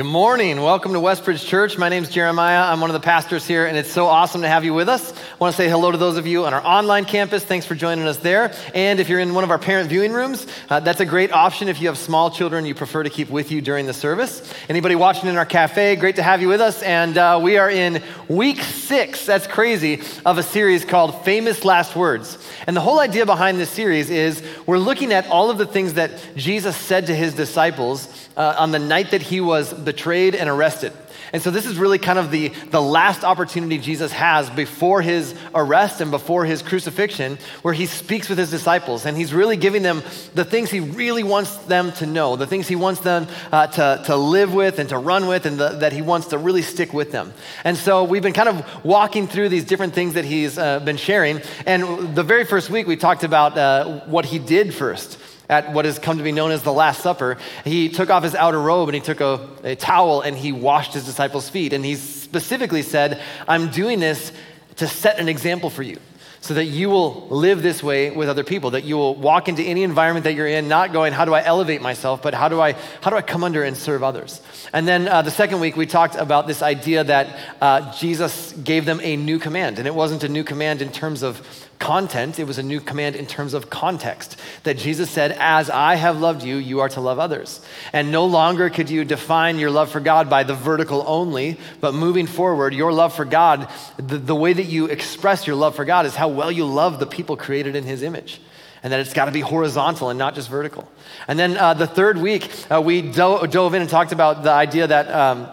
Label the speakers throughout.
Speaker 1: Good morning. Welcome to Westbridge Church. My name is Jeremiah. I'm one of the pastors here, and it's so awesome to have you with us. I want to say hello to those of you on our online campus. Thanks for joining us there. And if you're in one of our parent viewing rooms, uh, that's a great option if you have small children you prefer to keep with you during the service. Anybody watching in our cafe, great to have you with us. And uh, we are in week six, that's crazy, of a series called Famous Last Words. And the whole idea behind this series is we're looking at all of the things that Jesus said to his disciples uh, on the night that he was betrayed and arrested. And so this is really kind of the, the last opportunity Jesus has before his arrest and before his crucifixion, where he speaks with his disciples. And he's really giving them the things he really wants them to know, the things he wants them uh, to, to live with and to run with, and the, that he wants to really stick with them. And so we've been kind of walking through these different things that he's uh, been sharing. And the very first week, we talked about uh, what he did first at what has come to be known as the Last Supper, he took off his outer robe and he took a, a towel and he washed his disciples' feet. And he specifically said, I'm doing this to set an example for you so that you will live this way with other people that you will walk into any environment that you're in not going how do i elevate myself but how do i how do i come under and serve others and then uh, the second week we talked about this idea that uh, jesus gave them a new command and it wasn't a new command in terms of content, it was a new command in terms of context. That Jesus said, As I have loved you, you are to love others. And no longer could you define your love for God by the vertical only, but moving forward, your love for God, the, the way that you express your love for God is how well you love the people created in His image and that it's got to be horizontal and not just vertical. And then uh, the third week, uh, we do- dove in and talked about the idea that um,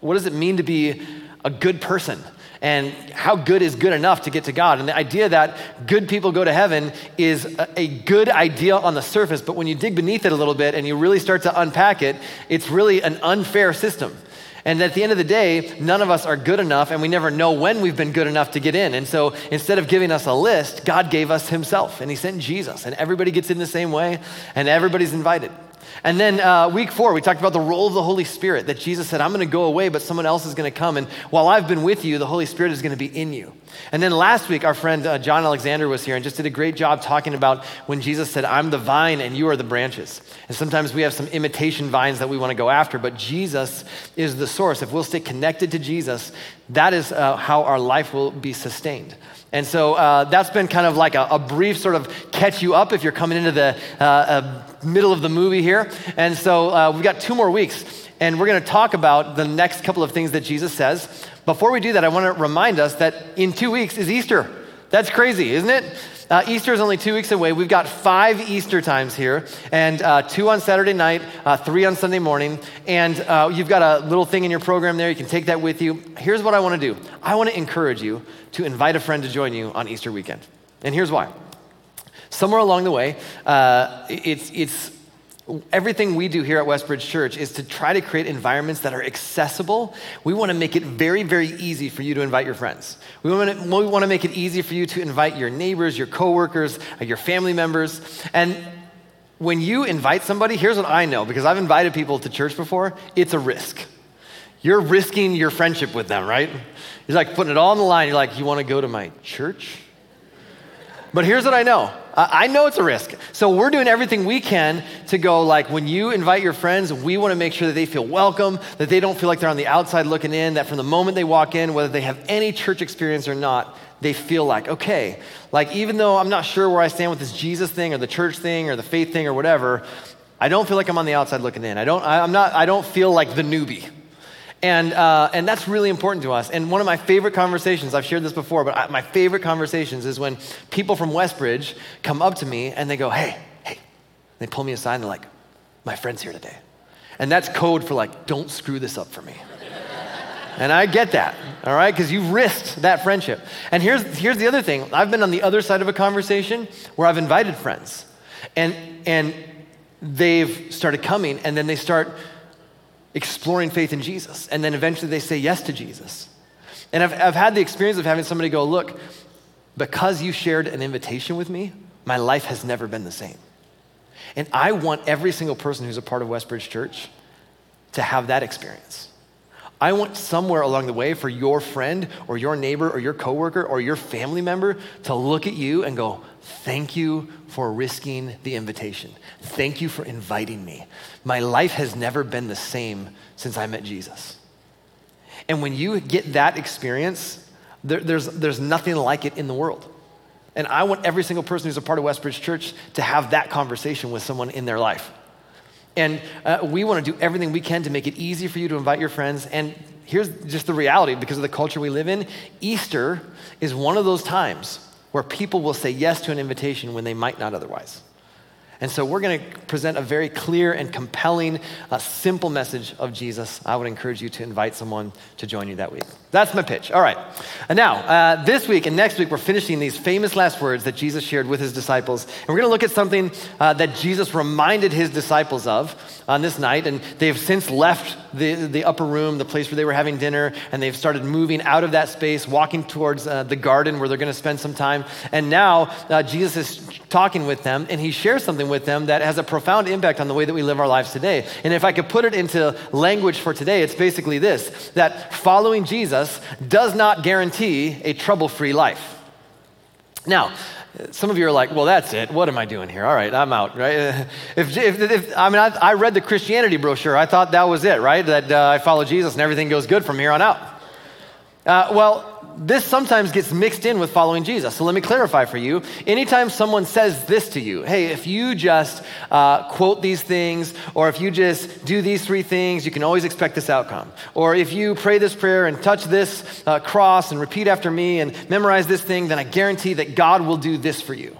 Speaker 1: what does it mean to be a good person? And how good is good enough to get to God. And the idea that good people go to heaven is a, good idea on the surface, but when you dig beneath it a little bit and you really start to unpack it, it's really an unfair system. And at the end of the day, none of us are good enough, and we never know when we've been good enough to get in. And so instead of giving us a list, God gave us Himself, and He sent Jesus, and everybody gets in the same way, and everybody's invited. And then uh, week four, we talked about the role of the Holy Spirit, that Jesus said, I'm going to go away, but someone else is going to come. And while I've been with you, the Holy Spirit is going to be in you. And then last week, our friend uh, John Alexander was here and just did a great job talking about when Jesus said, I'm the vine and you are the branches. And sometimes we have some imitation vines that we want to go after, but Jesus is the source. If we'll stay connected to Jesus, that is uh, how our life will be sustained. And so uh, that's been kind of like a, a, brief sort of catch you up if you're coming into the uh, uh, middle of the movie here. And so uh, we've got two more weeks, and we're going to talk about the next couple of things that Jesus says. Before we do that, I want to remind us that in two weeks is Easter. That's crazy, isn't it? Uh, Easter is only two weeks away. We've got five Easter times here, and uh, two on Saturday night, uh, three on Sunday morning. And uh, you've got a little thing in your program there. You can take that with you. Here's what I want to do I want to encourage you to invite a friend to join you on Easter weekend. And here's why. Somewhere along the way, uh, it's, it's everything we do here at Westbridge Church is to try to create environments that are accessible. We want to make it very, very easy for you to invite your friends. We want to, we want to make it easy for you to invite your neighbors, your coworkers, uh, your family members. And when you invite somebody, here's what I know because I've invited people to church before it's a risk. You're risking your friendship with them, right? You're like putting it all on the line. You're like, you want to go to my church? But here's what I know I know it's a risk. So we're doing everything we can to go like when you invite your friends, we want to make sure that they feel welcome, that they don't feel like they're on the outside looking in, that from the moment they walk in, whether they have any church experience or not, they feel like, okay, like even though I'm not sure where I stand with this Jesus thing or the church thing or the faith thing or whatever, I don't feel like I'm on the outside looking in. I don't, I, I'm not, I don't feel like the newbie. And, uh, and that's really important to us. And one of my favorite conversations, I've shared this before, but I, my favorite conversations is when people from Westbridge come up to me and they go, hey, hey. They pull me aside and they're like, my friend's here today. And that's code for like, don't screw this up for me. and I get that, all right, because you've risked that friendship. And here's, here's the other thing I've been on the other side of a conversation where I've invited friends. And, and they've started coming, and then they start exploring faith in Jesus. And then eventually they say yes to Jesus. And I've, I've had the experience of having somebody go, Look, because you shared an invitation with me, my life has never been the same. And I want every single person who's a part of Westbridge Church to have that experience. I want somewhere along the way for your friend or your neighbor or your coworker or your family member to look at you and go, Thank you for risking the invitation. Thank you for inviting me. My life has never been the same since I met Jesus. And when you get that experience, there, there's, there's nothing like it in the world. And I want every single person who's a part of Westbridge Church to have that conversation with someone in their life. And uh, we want to do everything we can to make it easy for you to invite your friends. And here's just the reality because of the culture we live in Easter is one of those times where people will say yes to an invitation when they might not otherwise. And so we're going to present a very clear and compelling, uh, simple message of Jesus. I would encourage you to invite someone to join you that week. That's my pitch. All right. And now, uh, this week and next week, we're finishing these famous last words that Jesus shared with his disciples. And we're going to look at something uh, that Jesus reminded his disciples of on this night. And they've since left the, the upper room, the place where they were having dinner, and they've started moving out of that space, walking towards uh, the garden where they're going to spend some time. And now, uh, Jesus is talking with them, and he shares something with them that has a profound impact on the way that we live our lives today. And if I could put it into language for today, it's basically this that following Jesus does not guarantee a trouble free life. Now, some of you are like, well, that's it. What am I doing here? All right, I'm out, right? If, if, if I mean, I, I, read the Christianity brochure. I thought that was it, right? That uh, I follow Jesus and everything goes good from here on out. Uh, well, this sometimes gets mixed in with following Jesus. So let me clarify for you. Anytime someone says this to you, hey, if you just uh, quote these things, or if you just do these three things, you can always expect this outcome. Or if you pray this prayer and touch this uh, cross and repeat after me and memorize this thing, then I guarantee that God will do this for you.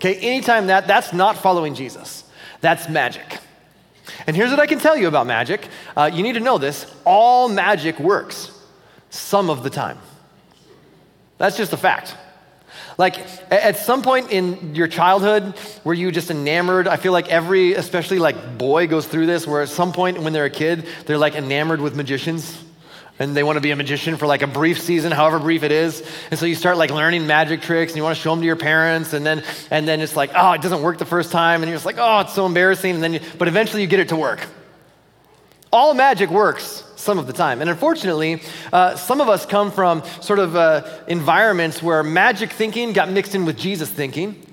Speaker 1: Okay, anytime that, that's not following Jesus. That's magic. And here's what I can tell you about magic. Uh, you need to know this all magic works some of the time. That's just a fact. Like at some point in your childhood, were you just enamored? I feel like every, especially like boy, goes through this. Where at some point when they're a kid, they're like enamored with magicians, and they want to be a magician for like a brief season, however brief it is. And so you start like learning magic tricks, and you want to show them to your parents, and then and then it's like, oh, it doesn't work the first time, and you're just like, oh, it's so embarrassing. And then, you, but eventually you get it to work. All magic works some of the time. And unfortunately, uh, some of us come from sort of uh, environments where magic thinking got mixed in with Jesus thinking.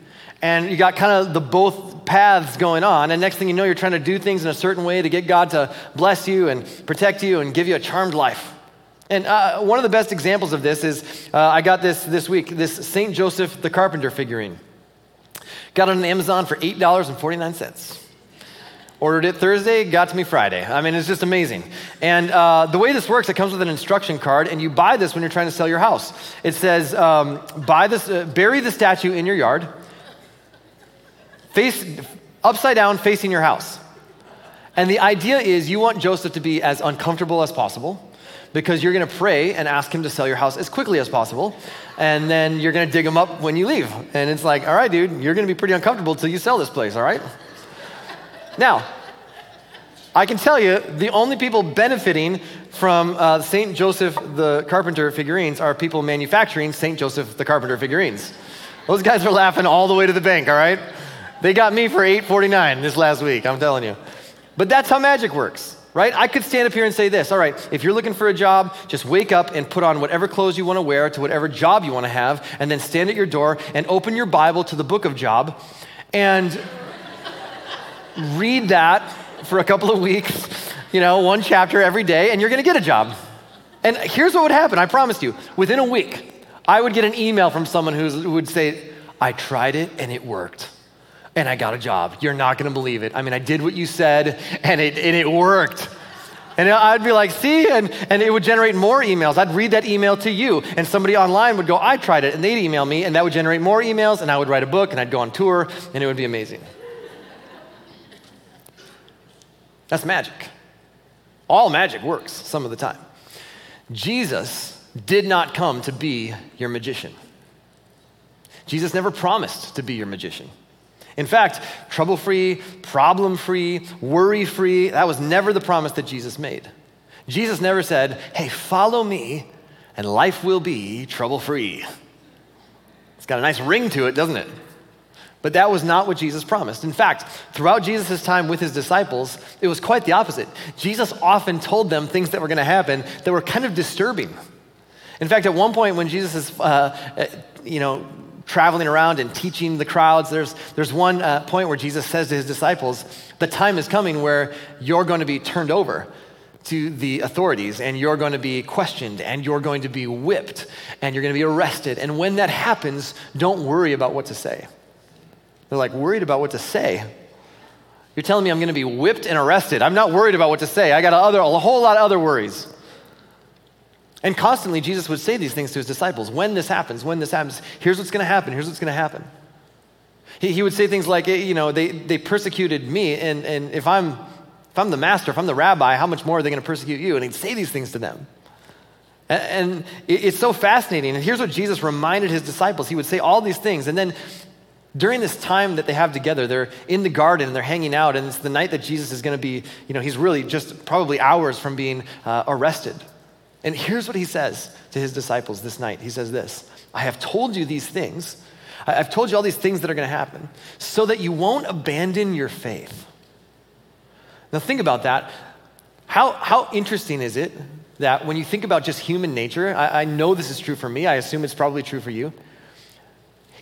Speaker 1: And you got kind of the both paths going on. And next thing you know, you're trying to do things in a certain way to get God to bless you and protect you and give you a charmed life. And uh, one of the best examples of this is uh, I got this this week this St. Joseph the Carpenter figurine. Got it on Amazon for $8.49. Ordered it Thursday, got to me Friday. I mean, it's just amazing. And uh, the way this works, it comes with an instruction card, and you buy this when you're trying to sell your house. It says, um, buy this, uh, bury the statue in your yard, face upside down, facing your house. And the idea is you want Joseph to be as uncomfortable as possible because you're going to pray and ask him to sell your house as quickly as possible. And then you're going to dig him up when you leave. And it's like, all right, dude, you're going to be pretty uncomfortable until you sell this place, all right? Now, I can tell you the only people benefiting from uh, St. Joseph the Carpenter figurines are people manufacturing St. Joseph the Carpenter figurines. Those guys are laughing all the way to the bank, all right? They got me for 8.49 this last week, I'm telling you. But that's how magic works, right? I could stand up here and say this, all right, if you're looking for a job, just wake up and put on whatever clothes you want to wear to whatever job you want to have, and then stand at your door and open your Bible to the book of Job and read that for a couple of weeks, you know, one chapter every day, and you're gonna get a job. And here's what would happen I promised you. Within a week, I would get an email from someone who would say, I tried it and it worked. And I got a job. You're not gonna believe it. I mean, I did what you said and it, and it worked. And I'd be like, see, and, and it would generate more emails. I'd read that email to you, and somebody online would go, I tried it, and they'd email me, and that would generate more emails, and I would write a book, and I'd go on tour, and it would be amazing. That's magic. All magic works some of the time. Jesus did not come to be your magician. Jesus never promised to be your magician. In fact, trouble free, problem free, worry free, that was never the promise that Jesus made. Jesus never said, Hey, follow me and life will be trouble free. It's got a nice ring to it, doesn't it? But that was not what Jesus promised. In fact, throughout Jesus' time with his disciples, it was quite the opposite. Jesus often told them things that were going to happen that were kind of disturbing. In fact, at one point when Jesus is, uh, you know, traveling around and teaching the crowds, there's, there's one uh, point where Jesus says to his disciples, the time is coming where you're going to be turned over to the authorities and you're going to be questioned and you're going to be whipped and you're going to be arrested. And when that happens, don't worry about what to say. They're like, worried about what to say. You're telling me I'm going to be whipped and arrested. I'm not worried about what to say. I got a, other, a whole lot of other worries. And constantly, Jesus would say these things to his disciples when this happens, when this happens, here's what's going to happen, here's what's going to happen. He, he would say things like, you know, they, they persecuted me, and, and if, I'm, if I'm the master, if I'm the rabbi, how much more are they going to persecute you? And he'd say these things to them. And, and it's so fascinating. And here's what Jesus reminded his disciples. He would say all these things, and then during this time that they have together, they're in the garden and they're hanging out, and it's the night that Jesus is going to be, you know, he's really just probably hours from being uh, arrested. And here's what he says to his disciples this night He says, This I have told you these things. I've told you all these things that are going to happen so that you won't abandon your faith. Now, think about that. How, how interesting is it that when you think about just human nature, I, I know this is true for me, I assume it's probably true for you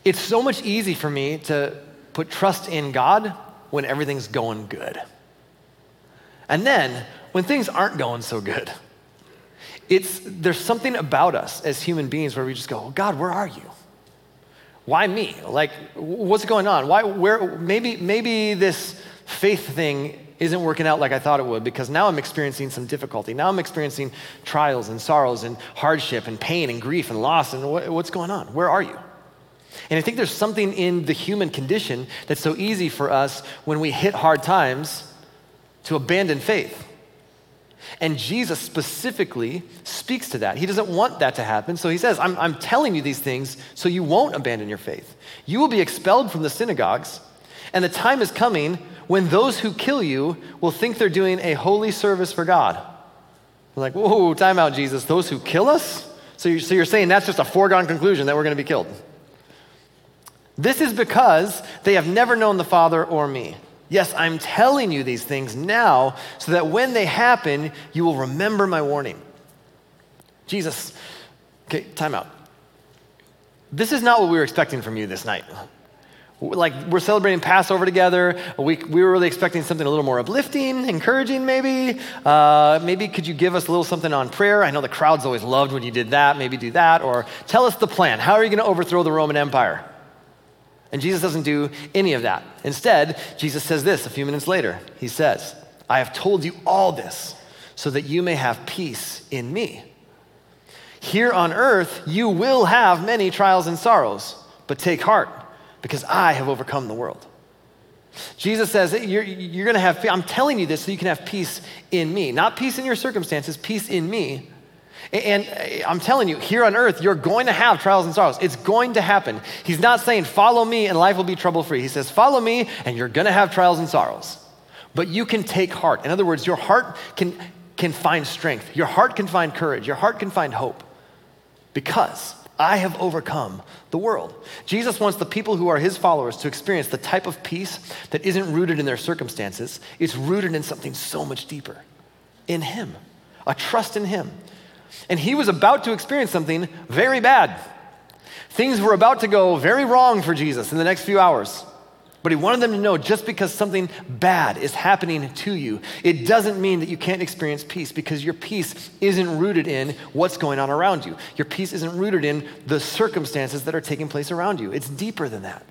Speaker 1: it's so much easy for me to put trust in God when everything's going good. And then when things aren't going so good, it's, there's something about us as human beings where we just go, oh, God, where are you? Why me? Like, what's going on? Why, where, maybe, maybe this faith thing isn't working out like I thought it would because now I'm experiencing some difficulty. Now I'm experiencing trials and sorrows and hardship and pain and grief and loss. And what, what's going on? Where are you? And I think there's something in the human condition that's so easy for us when we hit hard times to abandon faith. And Jesus specifically speaks to that. He doesn't want that to happen. So he says, I'm, I'm telling you these things so you won't abandon your faith. You will be expelled from the synagogues, and the time is coming when those who kill you will think they're doing a holy service for God. We're like, whoa, time out, Jesus. Those who kill us? So you're, so you're saying that's just a foregone conclusion that we're going to be killed? This is because they have never known the Father or me. Yes, I'm telling you these things now so that when they happen, you will remember my warning. Jesus, okay, time out. This is not what we were expecting from you this night. Like, we're celebrating Passover together. We, we were really expecting something a little more uplifting, encouraging, maybe. Uh, maybe could you give us a little something on prayer? I know the crowds always loved when you did that. Maybe do that. Or tell us the plan. How are you going to overthrow the Roman Empire? And Jesus doesn't do any of that. Instead, Jesus says this a few minutes later. He says, I have told you all this so that you may have peace in me. Here on earth, you will have many trials and sorrows, but take heart because I have overcome the world. Jesus says, You're, you're going to have, I'm telling you this so you can have peace in me. Not peace in your circumstances, peace in me and uh, I'm telling you, here on earth, you're going to have trials and sorrows. It's going to happen. He's not saying, follow me and life will be trouble free. He says, follow me and you're going to have trials and sorrows. But you can take heart. In other words, your heart can, can find strength. Your heart can find courage. Your heart can find hope because I have overcome the world. Jesus wants the people who are his followers to experience the type of peace that isn't rooted in their circumstances, it's rooted in something so much deeper in him, a trust in him. And he was about to experience something very bad. Things were about to go very wrong for Jesus in the next few hours. But he wanted them to know just because something bad is happening to you, it doesn't mean that you can't experience peace because your peace isn't rooted in what's going on around you. Your peace isn't rooted in the circumstances that are taking place around you. It's deeper than that.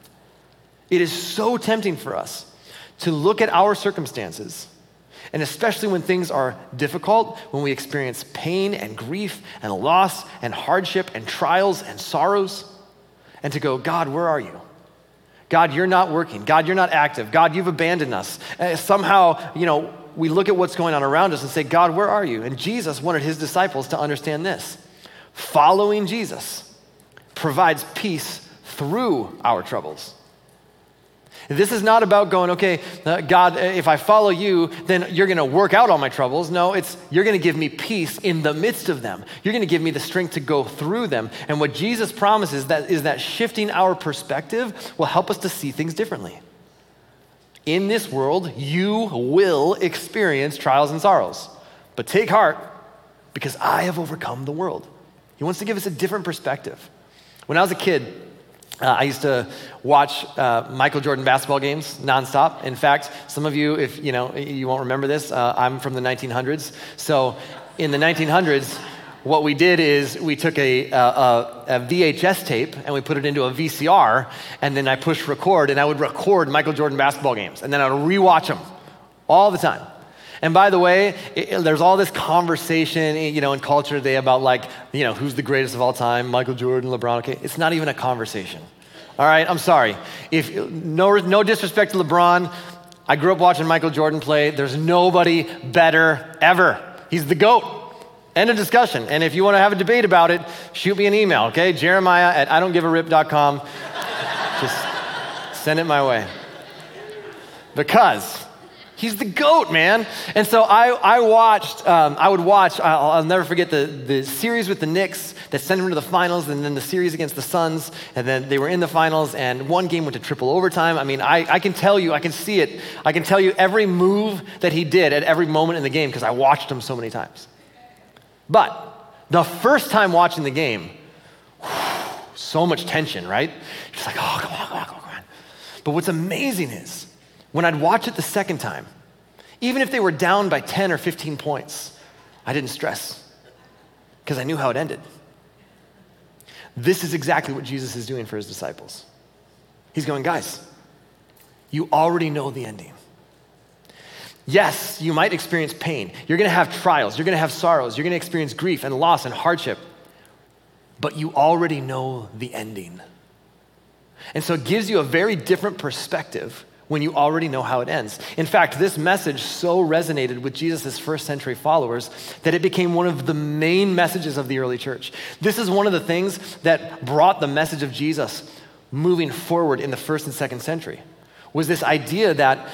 Speaker 1: It is so tempting for us to look at our circumstances and especially when things are difficult, when we experience pain and grief and loss and hardship and trials and sorrows, and to go, God, where are you? God, you're not working. God, you're not active. God, you've abandoned us. And somehow, you know, we look at what's going on around us and say, God, where are you? And Jesus wanted his disciples to understand this. Following Jesus provides peace through our troubles. This is not about going, okay, uh, God, if I follow you, then you're going to work out all my troubles. No, it's you're going to give me peace in the midst of them. You're going to give me the strength to go through them. And what Jesus promises that is that shifting our perspective will help us to see things differently. In this world, you will experience trials and sorrows. But take heart because I have overcome the world. He wants to give us a different perspective. When I was a kid, uh, I used to watch uh, Michael Jordan basketball games nonstop. In fact, some of you, if you know, you won't remember this. Uh, I'm from the 1900s, so in the 1900s, what we did is we took a, a, a, VHS tape and we put it into a VCR, and then I pushed record, and I would record Michael Jordan basketball games, and then I would rewatch them all the time. And by the way, it, there's all this conversation, you know, in culture today about like, you know, who's the greatest of all time, Michael Jordan, LeBron. Okay, it's not even a conversation. All right, I'm sorry. If no, no disrespect to LeBron, I grew up watching Michael Jordan play. There's nobody better ever. He's the goat. End of discussion. And if you want to have a debate about it, shoot me an email, okay? Jeremiah at I don't give a rip.com. Just send it my way. Because He's the goat, man. And so I, I watched, um, I would watch, I'll, I'll, never forget the, the series with the Knicks that sent them to the finals, and then the series against the Suns, and then they were in the finals, and one game went to triple overtime. I mean, I, I can tell you, I can see it. I can tell you every move that he did at every moment in the game because I watched him so many times. But the first time watching the game, whew, so much tension, right? Just like, oh, come on, come on, come on. But what's amazing is, when I'd watch it the second time, even if they were down by 10 or 15 points, I didn't stress because I knew how it ended. This is exactly what Jesus is doing for his disciples. He's going, guys, you already know the ending. Yes, you might experience pain. You're going to have trials. You're going to have sorrows. You're going to experience grief and loss and hardship. But you already know the ending. And so it gives you a very different perspective when you already know how it ends. In fact, this message so resonated with Jesus' first century followers that it became one of the main messages of the early church. This is one of the things that brought the message of Jesus moving forward in the first and second century was this idea that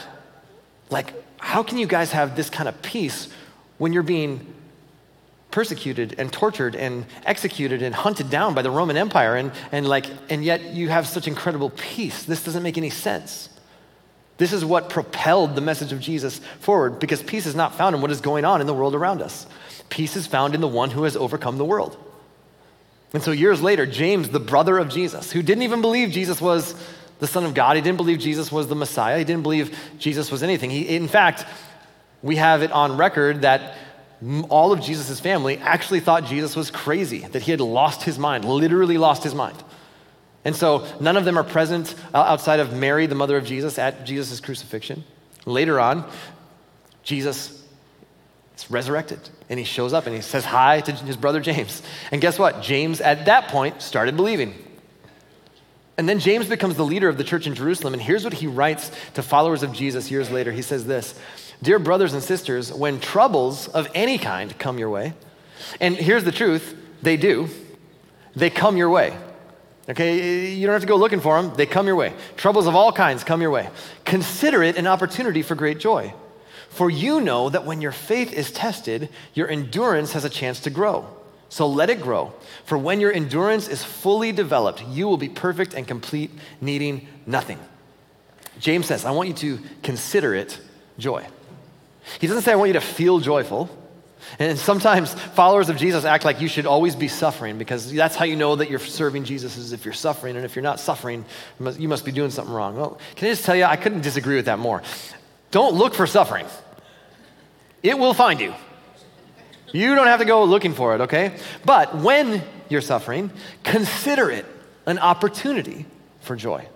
Speaker 1: like how can you guys have this kind of peace when you're being persecuted and tortured and executed and hunted down by the Roman Empire and, and like and yet you have such incredible peace. This doesn't make any sense. This is what propelled the message of Jesus forward because peace is not found in what is going on in the world around us. Peace is found in the one who has overcome the world. And so years later, James, the brother of Jesus, who didn't even believe Jesus was the Son of God, he didn't believe Jesus was the Messiah, he didn't believe Jesus was anything. He, in fact, we have it on record that all of Jesus' family actually thought Jesus was crazy, that he had lost his mind, literally lost his mind. And so none of them are present uh, outside of Mary, the mother of Jesus, at Jesus' crucifixion. Later on, Jesus is resurrected and he shows up and he says hi to his brother James. And guess what? James, at that point, started believing. And then James becomes the leader of the church in Jerusalem. And here's what he writes to followers of Jesus years later. He says this Dear brothers and sisters, when troubles of any kind come your way, and here's the truth they do, they come your way. Okay, you don't have to go looking for them, they come your way. Troubles of all kinds come your way. Consider it an opportunity for great joy. For you know that when your faith is tested, your endurance has a chance to grow. So let it grow. For when your endurance is fully developed, you will be perfect and complete, needing nothing. James says, I want you to consider it joy. He doesn't say, I want you to feel joyful. And sometimes followers of Jesus act like you should always be suffering because that's how you know that you're serving Jesus is if you're suffering. And if you're not suffering, you must be doing something wrong. Well, can I just tell you, I couldn't disagree with that more. Don't look for suffering, it will find you. You don't have to go looking for it, okay? But when you're suffering, consider it an opportunity for joy.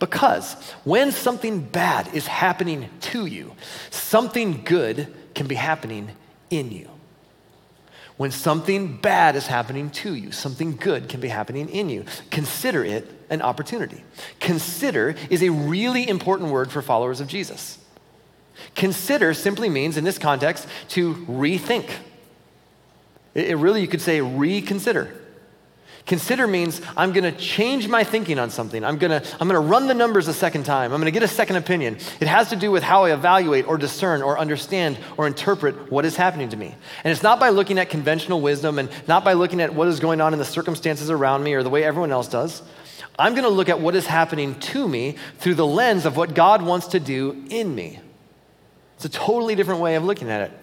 Speaker 1: Because when something bad is happening to you, something good can be happening in you. When something bad is happening to you, something good can be happening in you. Consider it an opportunity. Consider is a really important word for followers of Jesus. Consider simply means, in this context, to rethink. It, really, you could say, reconsider. Consider means I'm going to change my thinking on something. I'm going to I'm going to run the numbers a second time. I'm going to get a second opinion. It has to do with how I evaluate or discern or understand or interpret what is happening to me. And it's not by looking at conventional wisdom and not by looking at what is going on in the circumstances around me or the way everyone else does. I'm going to look at what is happening to me through the lens of what God wants to do in me. It's a totally different way of looking at it.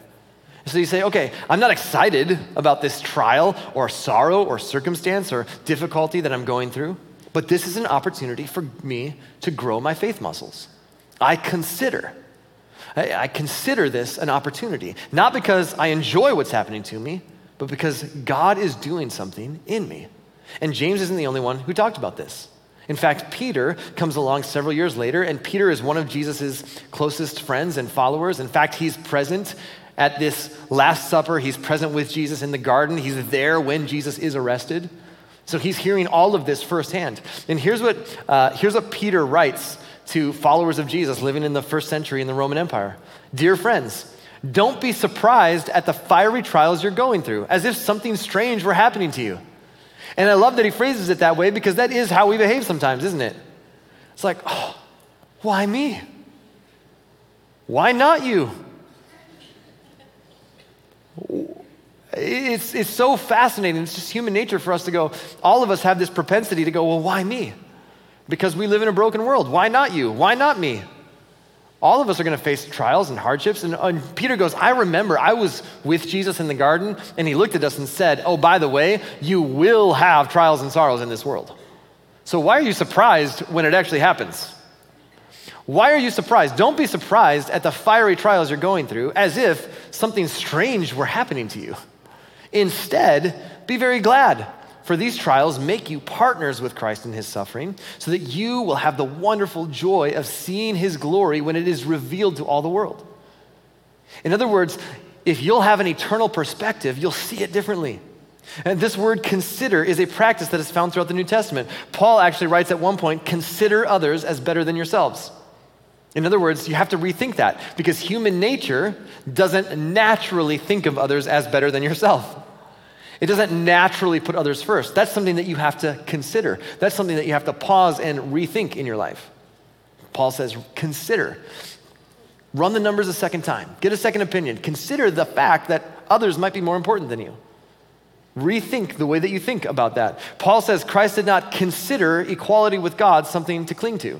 Speaker 1: So you say, okay, I'm not excited about this trial or sorrow or circumstance or difficulty that I'm going through, but this is an opportunity for me to grow my faith muscles. I consider. I, consider this an opportunity, not because I enjoy what's happening to me, but because God is doing something in me. And James isn't the only one who talked about this. In fact, Peter comes along several years later, and Peter is one of Jesus' closest friends and followers. In fact, he's present at this Last Supper. He's present with Jesus in the garden. He's there when Jesus is arrested. So he's hearing all of this firsthand. And here's what, uh, here's what Peter writes to followers of Jesus living in the first century in the Roman Empire Dear friends, don't be surprised at the fiery trials you're going through, as if something strange were happening to you. And I love that he phrases it that way because that is how we behave sometimes, isn't it? It's like, oh, why me? Why not you? It's, it's so fascinating. It's just human nature for us to go, all of us have this propensity to go, well, why me? Because we live in a broken world. Why not you? Why not me? All of us are going to face trials and hardships. And, and, Peter goes, I remember I was with Jesus in the garden, and he looked at us and said, Oh, by the way, you will have trials and sorrows in this world. So why are you surprised when it actually happens? Why are you surprised? Don't be surprised at the fiery trials you're going through as if something strange were happening to you. Instead, be very glad, for these trials make you partners with Christ in his suffering, so that you will have the wonderful joy of seeing his glory when it is revealed to all the world. In other words, if you'll have an eternal perspective, you'll see it differently. And this word consider is a practice that is found throughout the New Testament. Paul actually writes at one point, consider others as better than yourselves. In other words, you have to rethink that because human nature doesn't naturally think of others as better than yourself. It doesn't naturally put others first. That's something that you have to consider. That's something that you have to pause and rethink in your life. Paul says, consider. Run the numbers a second time. Get a second opinion. Consider the fact that others might be more important than you. Rethink the way that you think about that. Paul says Christ did not consider equality with God something to cling to.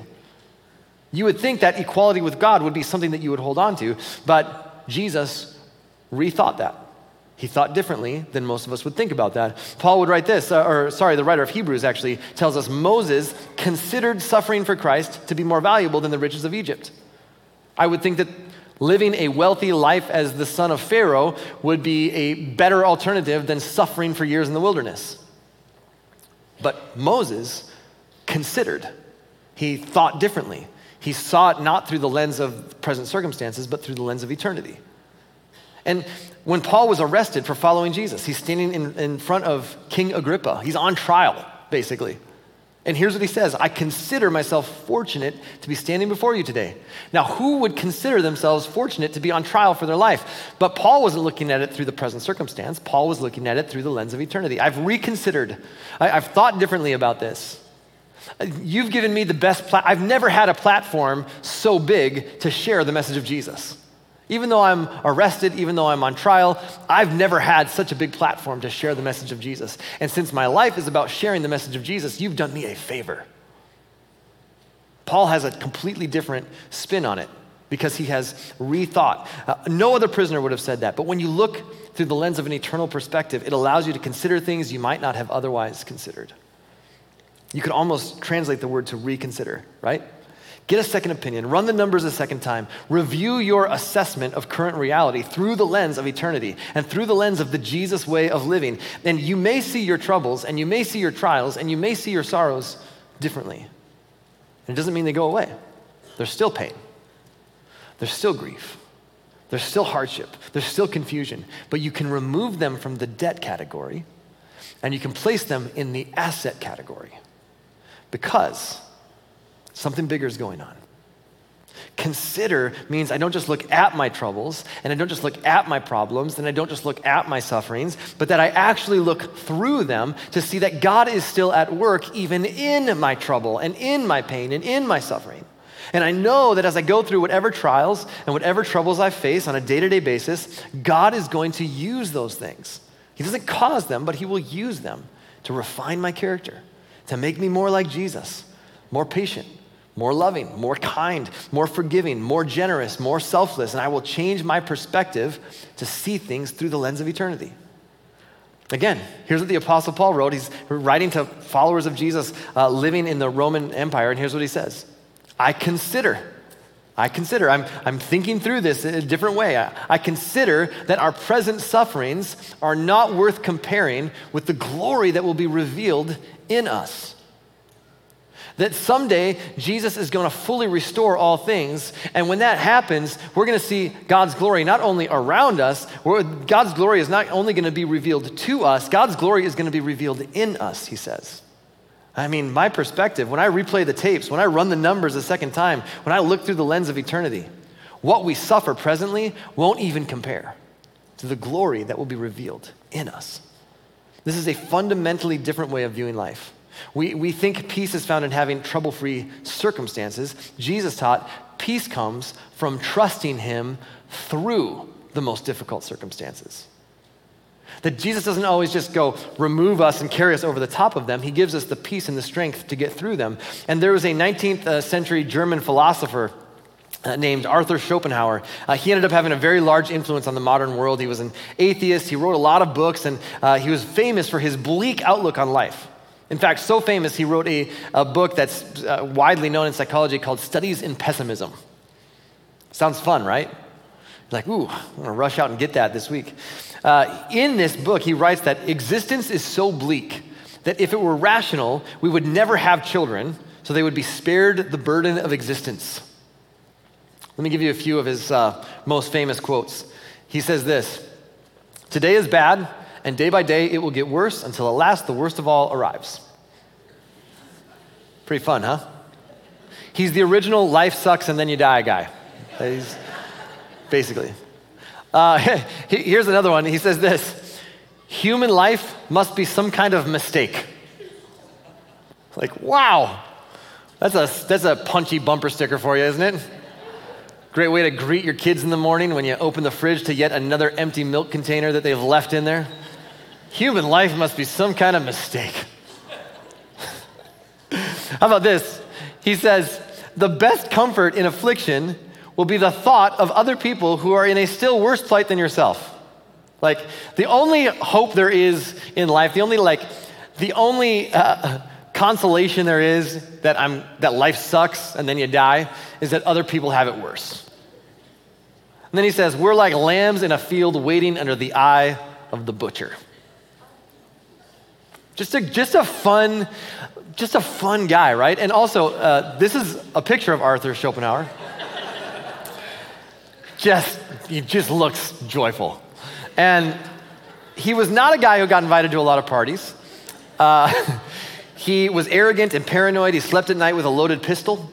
Speaker 1: You would think that equality with God would be something that you would hold on to, but Jesus rethought that. He thought differently than most of us would think about that. Paul would write this, uh, or sorry, the writer of Hebrews actually tells us Moses considered suffering for Christ to be more valuable than the riches of Egypt. I would think that living a wealthy life as the son of Pharaoh would be a better alternative than suffering for years in the wilderness. But Moses considered, he thought differently. He saw it not through the lens of present circumstances, but through the lens of eternity. And when Paul was arrested for following Jesus, he's standing in, in front of King Agrippa. He's on trial, basically. And here's what he says I consider myself fortunate to be standing before you today. Now, who would consider themselves fortunate to be on trial for their life? But Paul wasn't looking at it through the present circumstance. Paul was looking at it through the lens of eternity. I've reconsidered, I, have thought differently about this. You've given me the best, pla- I've never had a platform so big to share the message of Jesus. Even though I'm arrested, even though I'm on trial, I've never had such a big platform to share the message of Jesus. And since my life is about sharing the message of Jesus, you've done me a favor. Paul has a completely different spin on it because he has rethought. Uh, no other prisoner would have said that. But when you look through the lens of an eternal perspective, it allows you to consider things you might not have otherwise considered. You could almost translate the word to reconsider, right? Get a second opinion, run the numbers a second time, review your assessment of current reality through the lens of eternity and through the lens of the Jesus way of living. And you may see your troubles and you may see your trials and you may see your sorrows differently. And it doesn't mean they go away, there's still pain, there's still grief. There's still hardship. There's still confusion. But you can remove them from the debt category and you can place them in the asset category because something bigger is going on. Consider means I don't just look at my troubles and I don't just look at my problems and I don't just look at my sufferings, but that I actually look through them to see that God is still at work even in my trouble and in my pain and in my suffering. And I know that as I go through whatever trials and whatever troubles I face on a day to day basis, God is going to use those things. He doesn't cause them, but He will use them to refine my character, to make me more like Jesus, more patient, more loving, more kind, more forgiving, more generous, more selfless, and I will change my perspective to see things through the lens of eternity. Again, here's what the Apostle Paul wrote. He's writing to followers of Jesus uh, living in the Roman Empire, and here's what he says I consider, I consider, I'm, I'm thinking through this in a different way. I, I consider that our present sufferings are not worth comparing with the glory that will be revealed in us. That someday Jesus is going to fully restore all things. And when that happens, we're going to see God's glory not only around us, God's glory is not only going to be revealed to us, God's glory is going to be revealed in us, he says. I mean, my perspective, when I replay the tapes, when I run the numbers a second time, when I look through the lens of eternity, what we suffer presently won't even compare to the glory that will be revealed in us. This is a fundamentally different way of viewing life. We, we think peace is found in having trouble free circumstances. Jesus taught peace comes from trusting Him through the most difficult circumstances. That Jesus doesn't always just go remove us and carry us over the top of them. He gives us the peace and the strength to get through them. And there was a 19th uh, century German philosopher uh, named Arthur Schopenhauer. Uh, he ended up having a very large influence on the modern world. He was an atheist, he wrote a lot of books, and uh, he was famous for his bleak outlook on life. In fact, so famous, he wrote a, a book that's uh, widely known in psychology called Studies in Pessimism. Sounds fun, right? Like, ooh, I'm gonna rush out and get that this week. Uh, in this book, he writes that existence is so bleak that if it were rational, we would never have children, so they would be spared the burden of existence. Let me give you a few of his uh, most famous quotes. He says this Today is bad, and day by day it will get worse until at last the worst of all arrives. Pretty fun, huh? He's the original life sucks and then you die guy. He's basically. Uh, here's another one. He says this Human life must be some kind of mistake. Like, wow. That's a, that's a punchy bumper sticker for you, isn't it? Great way to greet your kids in the morning when you open the fridge to yet another empty milk container that they've left in there. Human life must be some kind of mistake. How about this? He says, The best comfort in affliction will be the thought of other people who are in a still worse plight than yourself. Like, the only hope there is in life, the only, like, the only uh, consolation there is that, I'm, that life sucks and then you die is that other people have it worse. And then he says, We're like lambs in a field waiting under the eye of the butcher. Just a, just a fun, just a fun guy, right? And also, uh, this is a picture of Arthur Schopenhauer. just, he just looks joyful. And he was not a guy who got invited to a lot of parties. Uh, he was arrogant and paranoid. He slept at night with a loaded pistol.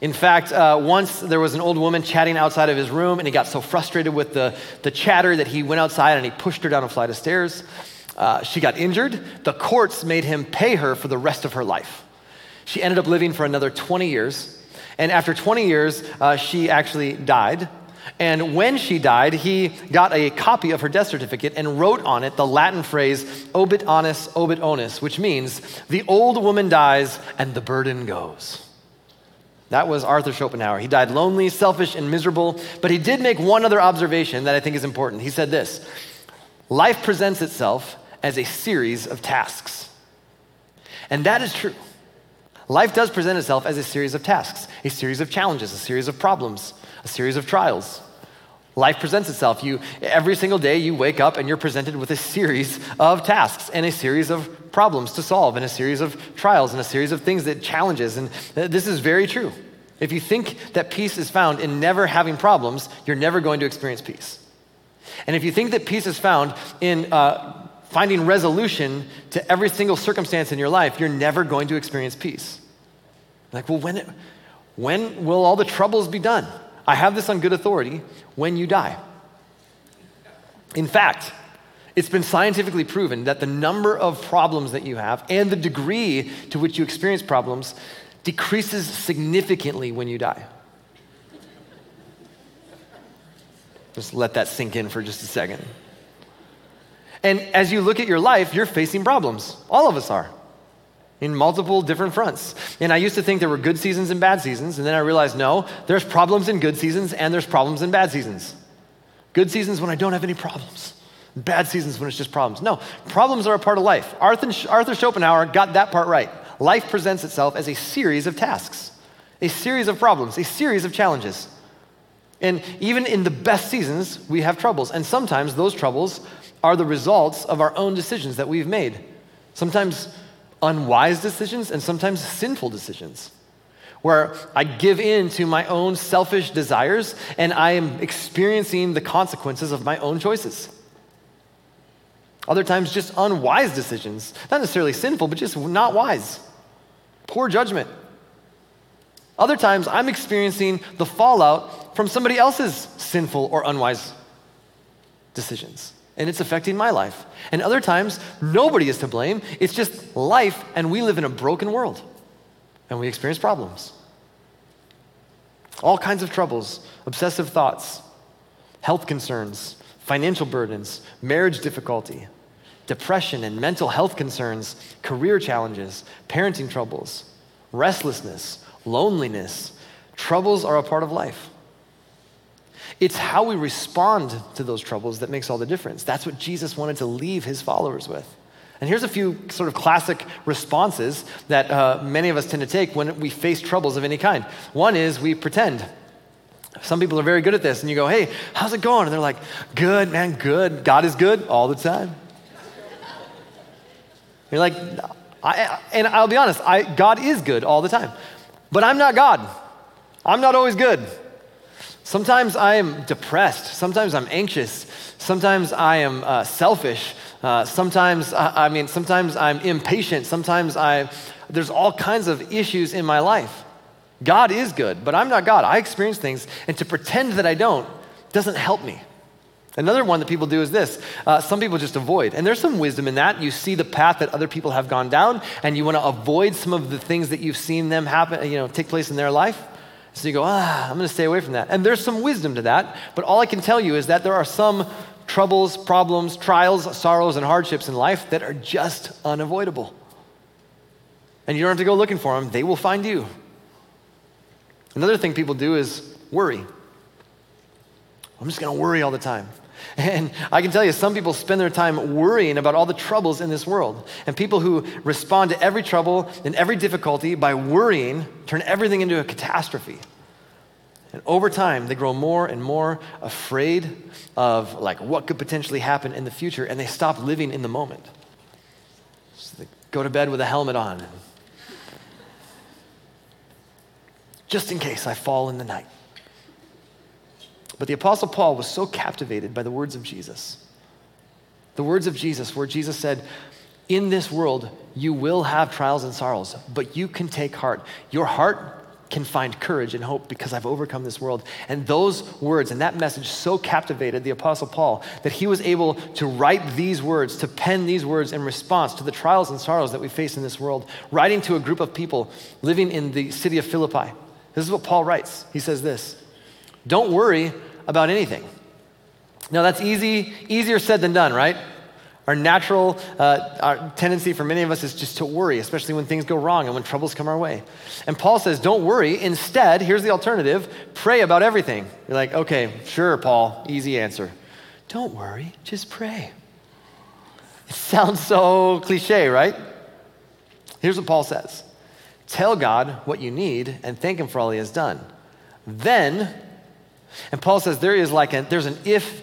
Speaker 1: In fact, uh, once there was an old woman chatting outside of his room, and he got so frustrated with the, the chatter that he went outside and he pushed her down a flight of stairs. Uh, she got injured. The courts made him pay her for the rest of her life. She ended up living for another 20 years. And after 20 years, uh, she actually died. And when she died, he got a copy of her death certificate and wrote on it the Latin phrase, obit onus, obit onus, which means the old woman dies and the burden goes. That was Arthur Schopenhauer. He died lonely, selfish, and miserable, but he did make one other observation that I think is important. He said this Life presents itself as a series of tasks. And that is true. Life does present itself as a series of tasks, a series of challenges, a series of problems, a series of trials. Life presents itself. You every single day you wake up and you're presented with a series of tasks and a series of problems to solve and a series of trials and a series of things that challenges and this is very true. If you think that peace is found in never having problems, you're never going to experience peace. And if you think that peace is found in uh, finding resolution to every single circumstance in your life, you're never going to experience peace. Like, well, when, when will all the troubles be done? I have this on good authority when you die. In fact, it's been scientifically proven that the number of problems that you have and the degree to which you experience problems decreases significantly when you die. Just let that sink in for just a second. And as you look at your life, you're facing problems. All of us are in multiple different fronts. And I used to think there were good seasons and bad seasons, and then I realized no, there's problems in good seasons and there's problems in bad seasons. Good seasons when I don't have any problems. Bad seasons when it's just problems. No, problems are a part of life. Arthur, Arthur Schopenhauer got that part right. Life presents itself as a series of tasks, a series of problems, a series of challenges. And even in the best seasons, we have troubles. And sometimes those troubles are the results of our own decisions that we've made. Sometimes unwise decisions and sometimes sinful decisions, where I give in to my own selfish desires and I am experiencing the consequences of my own choices. Other times, just unwise decisions, not necessarily sinful, but just not wise. Poor judgment. Other times, I'm experiencing the fallout from somebody else's sinful or unwise decisions and it's affecting my life. And other times, nobody is to blame. It's just life, and we live in a broken world, and we experience problems. All kinds of troubles, obsessive thoughts, health concerns, financial burdens, marriage difficulty, depression and mental health concerns, career challenges, parenting troubles, restlessness, loneliness. Troubles are a part of life. It's how we respond to those troubles that makes all the difference. That's what Jesus wanted to leave his followers with. And here's a few sort of classic responses that uh, many of us tend to take when we face troubles of any kind. One is we pretend. Some people are very good at this, and you go, hey, how's it going? And they're like, good, man, good. God is good all the time. You're like, I, and I'll be honest, I, God is good all the time. But I'm not God. I'm not always good. Sometimes I am depressed. Sometimes I'm anxious. Sometimes I am uh, selfish. Uh, sometimes, I, I mean, sometimes I'm impatient. Sometimes I, there's all kinds of issues in my life. God is good, but I'm not God. I experience things, and to pretend that I don't doesn't help me. Another one that people do is this uh, some people just avoid. And there's some wisdom in that. You see the path that other people have gone down, and you want to avoid some of the things that you've seen them happen, you know, take place in their life. So you go, ah, I'm going to stay away from that. And there's some wisdom to that, but all I can tell you is that there are some troubles, problems, trials, sorrows, and hardships in life that are just unavoidable. And you don't have to go looking for them, they will find you. Another thing people do is worry. I'm just going to worry all the time. And I can tell you, some people spend their time worrying about all the troubles in this world. And people who respond to every trouble and every difficulty by worrying turn everything into a catastrophe. And over time, they grow more and more afraid of like what could potentially happen in the future, and they stop living in the moment. So they go to bed with a helmet on, just in case I fall in the night. But the Apostle Paul was so captivated by the words of Jesus. The words of Jesus, where Jesus said, In this world, you will have trials and sorrows, but you can take heart. Your heart can find courage and hope because I've overcome this world. And those words and that message so captivated the Apostle Paul that he was able to write these words, to pen these words in response to the trials and sorrows that we face in this world, writing to a group of people living in the city of Philippi. This is what Paul writes. He says this Don't worry about anything. Now, that's easy, easier said than done, right? Our natural uh, our tendency for many of us is just to worry, especially when things go wrong and when troubles come our way. And Paul says, don't worry. Instead, here's the alternative pray about everything. You're like, okay, sure, Paul, easy answer. Don't worry, just pray. It sounds so cliche, right? Here's what Paul says Tell God what you need and thank Him for all He has done. Then and Paul says there is like a, there's an if,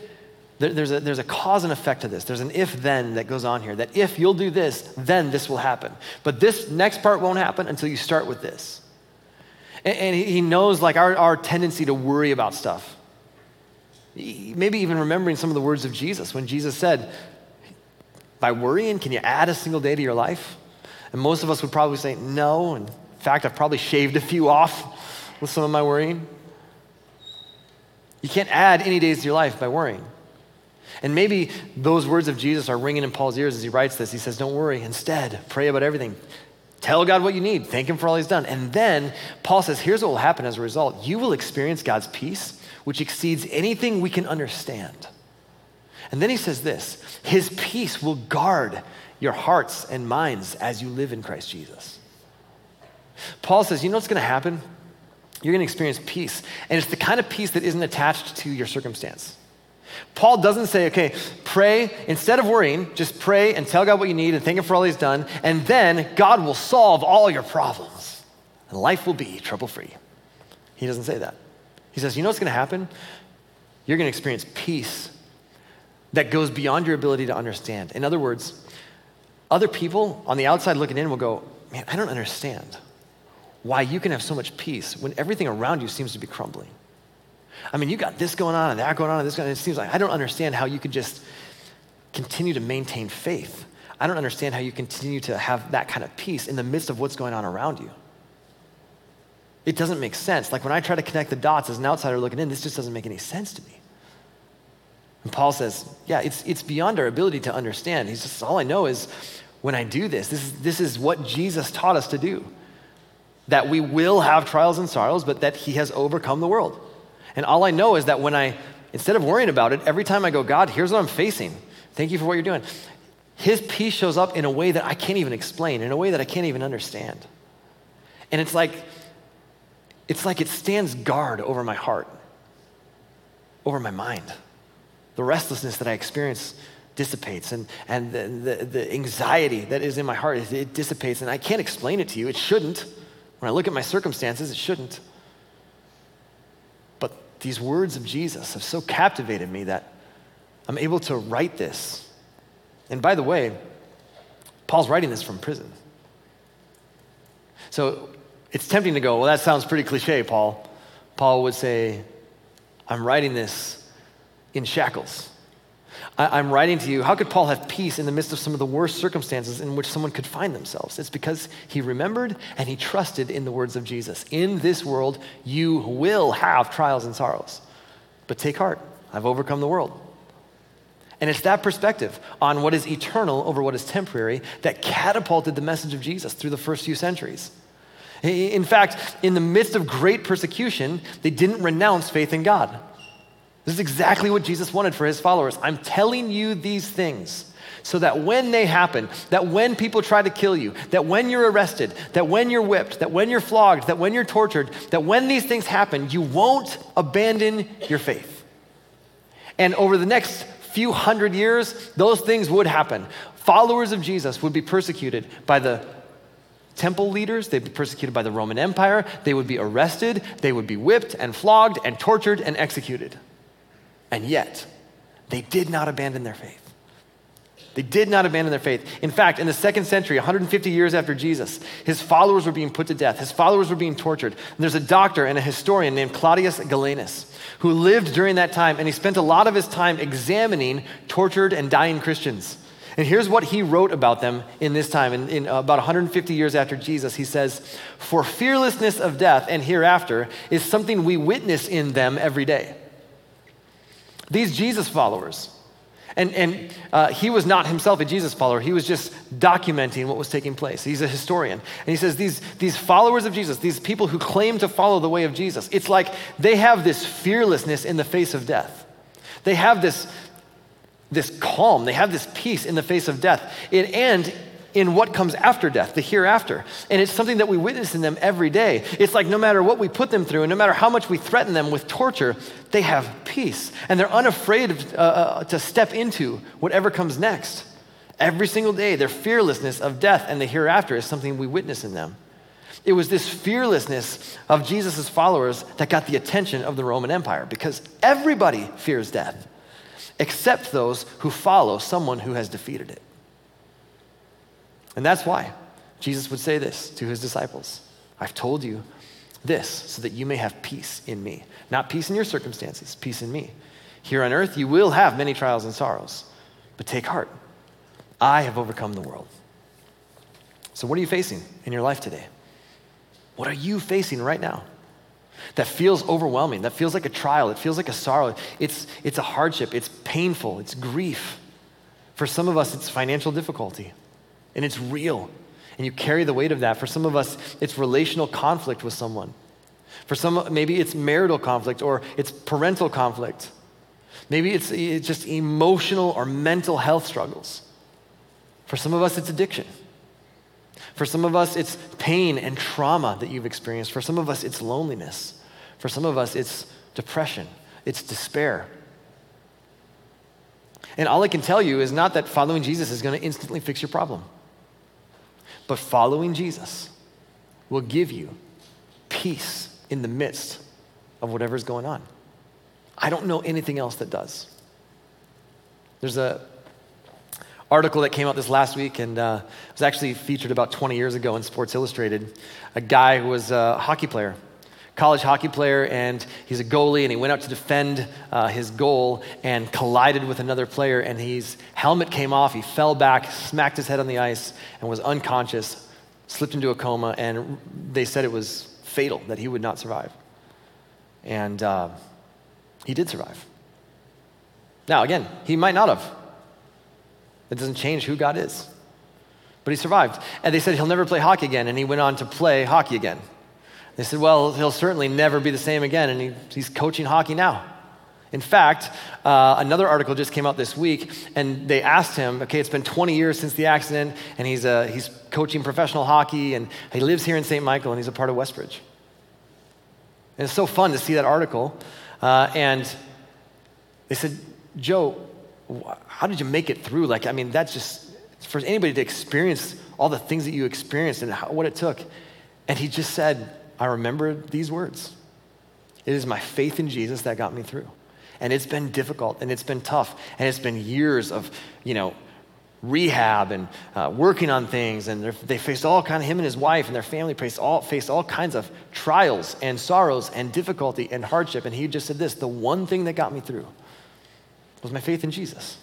Speaker 1: there, there's, a, there's a cause and effect to this. There's an if then that goes on here. That if you'll do this, then this will happen. But this next part won't happen until you start with this. And, and he knows like our, our tendency to worry about stuff. Maybe even remembering some of the words of Jesus when Jesus said, by worrying, can you add a single day to your life? And most of us would probably say no. In fact, I've probably shaved a few off with some of my worrying. You can't add any days to your life by worrying. And maybe those words of Jesus are ringing in Paul's ears as he writes this. He says, Don't worry. Instead, pray about everything. Tell God what you need. Thank Him for all He's done. And then Paul says, Here's what will happen as a result you will experience God's peace, which exceeds anything we can understand. And then he says this His peace will guard your hearts and minds as you live in Christ Jesus. Paul says, You know what's going to happen? You're going to experience peace. And it's the kind of peace that isn't attached to your circumstance. Paul doesn't say, okay, pray, instead of worrying, just pray and tell God what you need and thank Him for all He's done, and then God will solve all your problems and life will be trouble free. He doesn't say that. He says, you know what's going to happen? You're going to experience peace that goes beyond your ability to understand. In other words, other people on the outside looking in will go, man, I don't understand why you can have so much peace when everything around you seems to be crumbling. I mean, you got this going on and that going on and this going on. It seems like I don't understand how you could just continue to maintain faith. I don't understand how you continue to have that kind of peace in the midst of what's going on around you. It doesn't make sense. Like when I try to connect the dots as an outsider looking in, this just doesn't make any sense to me. And Paul says, yeah, it's, it's beyond our ability to understand. He says, all I know is when I do this, this is, this is what Jesus taught us to do. That we will have trials and sorrows, but that he has overcome the world. And all I know is that when I, instead of worrying about it, every time I go, God, here's what I'm facing. Thank you for what you're doing. His peace shows up in a way that I can't even explain, in a way that I can't even understand. And it's like, it's like it stands guard over my heart, over my mind. The restlessness that I experience dissipates, and, and the, the, the anxiety that is in my heart, it, it dissipates. And I can't explain it to you. It shouldn't. When I look at my circumstances, it shouldn't But these words of Jesus have so captivated me that I'm able to write this. And by the way, Paul's writing this from prison. So it's tempting to go, well, that sounds pretty cliche, Paul. Paul would say, I'm writing this in shackles. I, am writing to you. How could Paul have peace in the midst of some of the worst circumstances in which someone could find themselves? It's because he remembered and he trusted in the words of Jesus. In this world, you will have trials and sorrows, but take heart. I've overcome the world. And it's that perspective on what is eternal over what is temporary that catapulted the message of Jesus through the first few centuries. In fact, in the midst of great persecution, they didn't renounce faith in God. This is exactly what Jesus wanted for his followers. I'm telling you these things so that when they happen, that when people try to kill you, that when you're arrested, that when you're whipped, that when you're flogged, that when you're tortured, that when these things happen, you won't abandon your faith. And over the next few hundred years, those things would happen. Followers of Jesus would be persecuted by the temple leaders, they'd be persecuted by the Roman Empire, they would be arrested, they would be whipped and flogged and tortured and executed. And yet, they did not abandon their faith. They did not abandon their faith. In fact, in the second century, 150 years after Jesus, his followers were being put to death. His followers were being tortured. And there's a doctor and a historian named Claudius Galenus who lived during that time, and he spent a lot of his time examining tortured and dying Christians. And here's what he wrote about them in this time, in, in uh, about 150 years after Jesus. He says, For fearlessness of death and hereafter is something we witness in them every day. These Jesus followers, and, and uh, he was not himself a Jesus follower. He was just documenting what was taking place. He's a historian. And he says these, these followers of Jesus, these people who claim to follow the way of Jesus, it's like they have this fearlessness in the face of death. They have this, this calm, they have this peace in the face of death. It, and in what comes after death, the hereafter. And it's something that we witness in them every day. It's like no matter what we put them through, and no matter how much we threaten them with torture, they have peace. And they're unafraid of, uh, uh, to step into whatever comes next. Every single day, their fearlessness of death and the hereafter is something we witness in them. It was this fearlessness of Jesus' followers that got the attention of the Roman Empire because everybody fears death except those who follow someone who has defeated it. And that's why Jesus would say this to his disciples I've told you this so that you may have peace in me. Not peace in your circumstances, peace in me. Here on earth, you will have many trials and sorrows, but take heart. I have overcome the world. So, what are you facing in your life today? What are you facing right now? that feels overwhelming, that feels like a trial, it feels like a sorrow. It's, it's a hardship, it's painful, it's grief. For some of us, it's financial difficulty, and it's real, and you carry the weight of that. For some of us, it's relational conflict with someone. For some, maybe it's marital conflict or it's parental conflict. Maybe it's, it's just emotional or mental health struggles. For some of us, it's addiction. For some of us, it's pain and trauma that you've experienced. For some of us, it's loneliness. For some of us, it's depression, it's despair. And all I can tell you is not that following Jesus is going to instantly fix your problem, but following Jesus will give you peace in the midst of whatever's going on. I don't know anything else that does. There's a article that came out this last week and uh, was actually featured about 20 years ago in Sports Illustrated. A guy who was a hockey player, college hockey player, and he's a goalie, and he went out to defend uh, his goal and collided with another player, and his helmet came off. He fell back, smacked his head on the ice, and was unconscious, slipped into a coma, and they said it was fatal, that he would not survive. And uh, he did survive. Now, again, he might not have. It doesn't change who God is. But he survived. And they said he'll never play hockey again, and he went on to play hockey again. They said, well, he'll certainly never be the same again, and he, he's coaching hockey now. In fact, uh, another article just came out this week, and they asked him, okay, it's been 20 years since the accident, and he's, uh, he's coaching professional hockey, and he lives here in St. Michael, and he's a part of Westbridge. And it's so fun to see that article. Uh, and they said, Joe, how did you make it through? Like, I mean, that's just for anybody to experience all the things that you experienced and how, what it took. And he just said, I remember these words. It is my faith in Jesus that got me through. And it's been difficult and it's been tough and it's been years of, you know, rehab and uh, working on things and they faced all kind of him and his wife and their family faced all, faced all kinds of trials and sorrows and difficulty and hardship and he just said this the one thing that got me through was my faith in jesus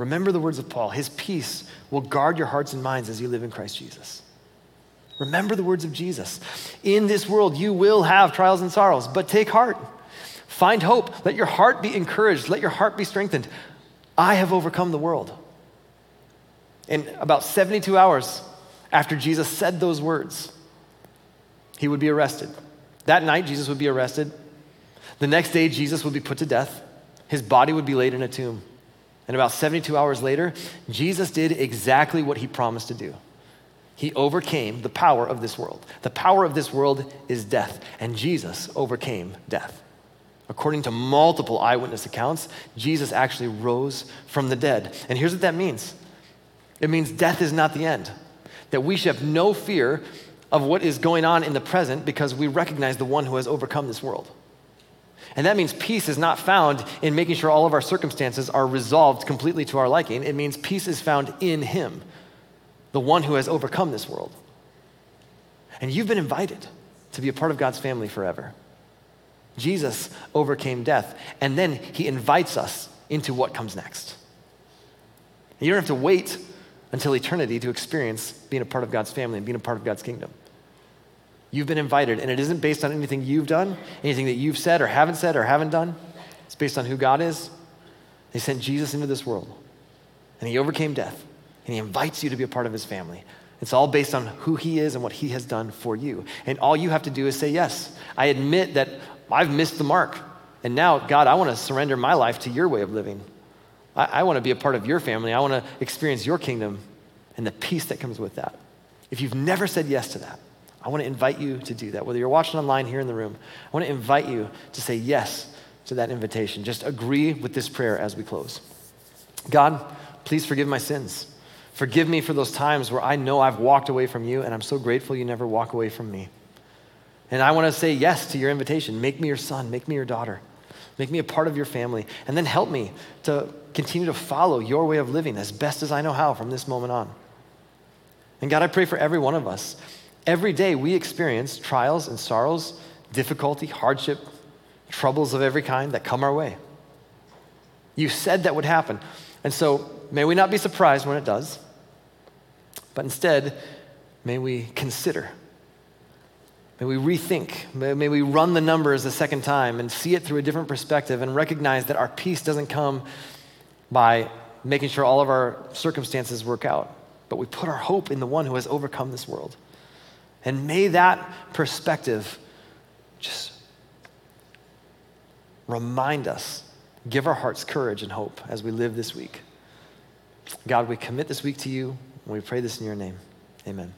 Speaker 1: remember the words of paul his peace will guard your hearts and minds as you live in christ jesus Remember the words of Jesus. In this world, you will have trials and sorrows, but take heart. Find hope. Let your heart be encouraged. Let your heart be strengthened. I have overcome the world. In about 72 hours after Jesus said those words, he would be arrested. That night, Jesus would be arrested. The next day, Jesus would be put to death. His body would be laid in a tomb. And about 72 hours later, Jesus did exactly what he promised to do. He overcame the power of this world. The power of this world is death, and Jesus overcame death. According to multiple eyewitness accounts, Jesus actually rose from the dead. And here's what that means it means death is not the end, that we should have no fear of what is going on in the present because we recognize the one who has overcome this world. And that means peace is not found in making sure all of our circumstances are resolved completely to our liking. It means peace is found in Him the one who has overcome this world. And you've been invited to be a part of God's family forever. Jesus overcame death, and then he invites us into what comes next. You don't have to wait until eternity to experience being a part of God's family and being a part of God's kingdom. You've been invited, and it isn't based on anything you've done, anything that you've said or haven't said or haven't done. It's based on who God is. He sent Jesus into this world, and he overcame death and he invites you to be a part of his family. It's all based on who he is and what he has done for you. And all you have to do is say, Yes, I admit that I've missed the mark. And now, God, I want to surrender my life to your way of living. I, I want to be a part of your family. I want to experience your kingdom and the peace that comes with that. If you've never said yes to that, I want to invite you to do that. Whether you're watching online here in the room, I want to invite you to say yes to that invitation. Just agree with this prayer as we close. God, please forgive my sins. Forgive me for those times where I know I've walked away from you, and I'm so grateful you never walk away from me. And I want to say yes to your invitation. Make me your son, make me your daughter, make me a part of your family, and then help me to continue to follow your way of living as best as I know how from this moment on. And God, I pray for every one of us. Every day we experience trials and sorrows, difficulty, hardship, troubles of every kind that come our way. You said that would happen. And so may we not be surprised when it does, but instead, May we consider. May we rethink. May, may, we run the numbers a second time and see it through a different perspective and recognize that our peace doesn't come by making sure all of our circumstances work out, but we put our hope in the one who has overcome this world. And may that perspective just remind us, give our hearts courage and hope as we live this week. God, we commit this week to you, and we pray this in your name. Amen.